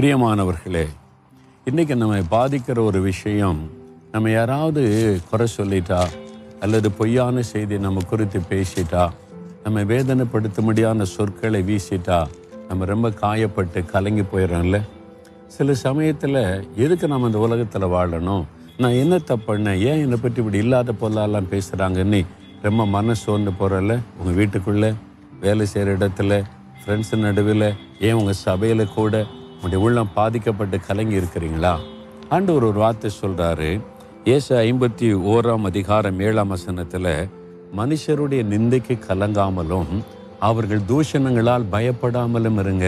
பிரியமானவர்களே இன்றைக்கி நம்மை பாதிக்கிற ஒரு விஷயம் நம்ம யாராவது குறை சொல்லிட்டா அல்லது பொய்யான செய்தி நம்ம குறித்து பேசிட்டா நம்ம வேதனைப்படுத்தும்படியான சொற்களை வீசிட்டா நம்ம ரொம்ப காயப்பட்டு கலங்கி போயிடறோம்ல? சில சமயத்தில் எதுக்கு நம்ம இந்த உலகத்தில் வாழணும்? நான் என்ன தப்பு ஏன் என்னை பற்றி இப்படி இல்லாத பொருளாலாம் பேசுகிறாங்கன்னு ரொம்ப மன சோர்ந்து போகிறல்ல உங்கள் வீட்டுக்குள்ளே வேலை செய்கிற இடத்துல ஃப்ரெண்ட்ஸ் நடுவில் ஏன் உங்கள் சபையில் கூட உங்களுடைய உள்ளம் பாதிக்கப்பட்டு கலங்கி இருக்கிறீங்களா? ஆண்டவர் ஒரு வார்த்தை சொல்கிறாரு ஏசு ஐம்பத்தி ஓராம் அதிகாரம் ஏழாம் வசனத்தில் மனுஷருடைய நிந்தைக்கு கலங்காமலும் அவர்கள் தூஷணங்களால் பயப்படாமலும் இருங்க.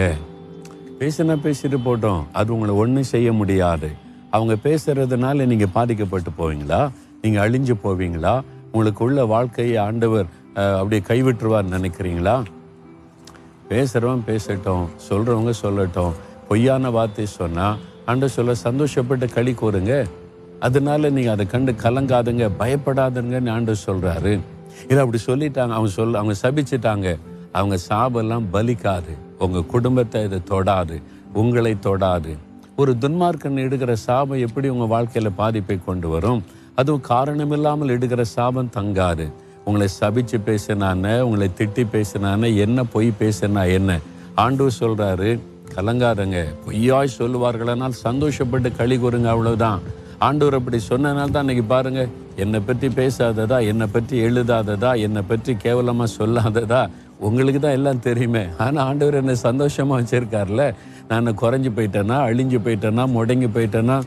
பேசினா பேசிட்டு போட்டோம். அது உங்களை ஒன்றும் செய்ய முடியாது. அவங்க பேசுறதுனால நீங்கள் பாதிக்கப்பட்டு போவீங்களா? நீங்கள் அழிஞ்சு போவீங்களா? உங்களுக்கு உள்ள வாழ்க்கையை ஆண்டவர் அப்படியே கைவிட்டுருவார் நினைக்கிறீங்களா? பேசுகிறவன் பேசட்டும் சொல்கிறவங்க சொல்லட்டும். பொய்யான வார்த்தை சொன்னால் ஆண்டவர் சொல்ல சந்தோஷப்பட்டு களி கூறுங்க. அதனால நீங்கள் அதை கண்டு கலங்காதுங்க பயப்படாதுங்கன்னு ஆண்டு சொல்கிறாரு இதை அப்படி சொல்லிட்டாங்க அவங்க சொல் அவங்க சபிச்சிட்டாங்க. அவங்க சாபெல்லாம் பலிக்காது. உங்கள் குடும்பத்தை இதை தொடாது. உங்களை தொடாது. ஒரு துன்மார்க்கன் எடுக்கிற சாபம் எப்படி உங்கள் வாழ்க்கையில் பாதிப்பை கொண்டு வரும்? அதுவும் காரணமில்லாமல் எடுக்கிற சாபம் தங்காது. உங்களை சபிச்சு பேசினான உங்களை திட்டி பேசினான என்ன பொய் பேசினா என்ன? ஆண்டு சொல்கிறாரு கலங்காதங்க. பொய்யாய் சொல்லுவார்களானால் சந்தோஷப்பட்டு களி கூறுங்க அவ்வளவுதான். ஆண்டவர் அப்படி சொன்னனால தான் இன்னைக்கு பாருங்க என்னை பற்றி பேசாததா என்னை பற்றி எழுதாததா என்னை பற்றி கேவலமாக சொல்லாததா உங்களுக்கு தான் எல்லாம் தெரியுமே. ஆனால் ஆண்டவர் என்னை சந்தோஷமாக வச்சிருக்கார்ல. நான் குறைஞ்சி போயிட்டேன்னா அழிஞ்சு போயிட்டேன்னா முடங்கி போயிட்டேன்னா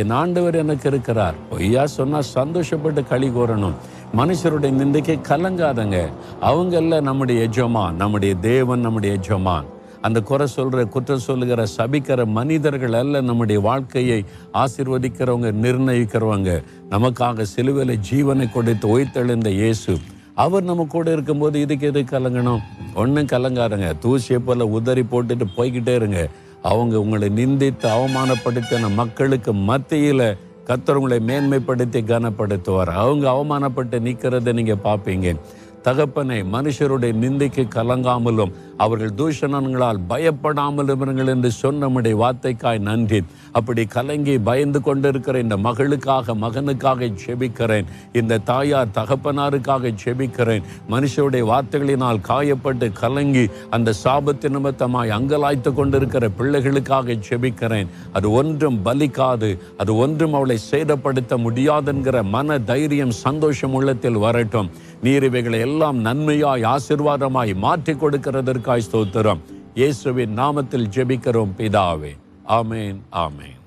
என் ஆண்டவர் எனக்கு இருக்கிறார். பொய்யா சொன்னால் சந்தோஷப்பட்டு களி கூறணும். மனுஷருடைய நிந்தைக்கு கலங்காதங்க. அவங்கள நம்முடைய எஜமான் நம்முடைய தேவன் நம்முடைய எஜமான். அந்த குறை சொல்கிற குற்றம் சொல்லுகிற சபிக்கிற மனிதர்கள் அல்ல. நம்முடைய வாழ்க்கையை ஆசிர்வதிக்கிறவங்க நிர்ணயிக்கிறவங்க. நமக்காக சிலுவையில் ஜீவனை கொடுத்து ஒய்த்தெழுந்த இயேசு. அவர் நம்ம கூட இருக்கும்போது இதுக்கு எது கலங்கணும்? ஒன்றும் கலங்காருங்க தூசியை போல உதறி போட்டுட்டு போய்கிட்டே இருங்க. அவங்க உங்களை நிந்தித்து அவமானப்படுத்தின மக்களுக்கு மத்தியில் கத்தர் உங்களை மேன்மைப்படுத்தி கனப்படுத்துவார். அவங்க அவமானப்பட்டு நிற்கிறத நீங்கள் பார்ப்பீங்க. தகப்பனை மனுஷருடைய நிந்தைக்கு கலங்காமலும் அவர்கள் தூஷணங்களால் பயப்படாமலும் இருங்கள் என்று சொன்னமுடைய வார்த்தைக்காய் நன்றி. அப்படி கலங்கி பயந்து கொண்டிருக்கிற இந்த மகளுக்காக மகனுக்காக செபிக்கிறேன். இந்த தாயார் தகப்பனாருக்காக செபிக்கிறேன். மனுஷருடைய வார்த்தைகளினால் காயப்பட்டு கலங்கி அந்த சாபத்து நிமித்தமாய் அங்கலாய்த்து கொண்டிருக்கிற பிள்ளைகளுக்காக செபிக்கிறேன். அது ஒன்றும் பலிக்காது அது ஒன்றும் அவளை சேதப்படுத்த முடியாதென்கிற மன தைரியம் சந்தோஷம் உள்ளத்தில் வரட்டும். நீர் இவைகளை எல்லாம் நன்மையாய் ஆசிர்வாதமாய் மாற்றி கொடுக்கிறதற்காய் ஸ்தோத்திரம். இயேசுவின் நாமத்தில் ஜெபிக்கிறோம் பிதாவே. ஆமேன் ஆமேன்.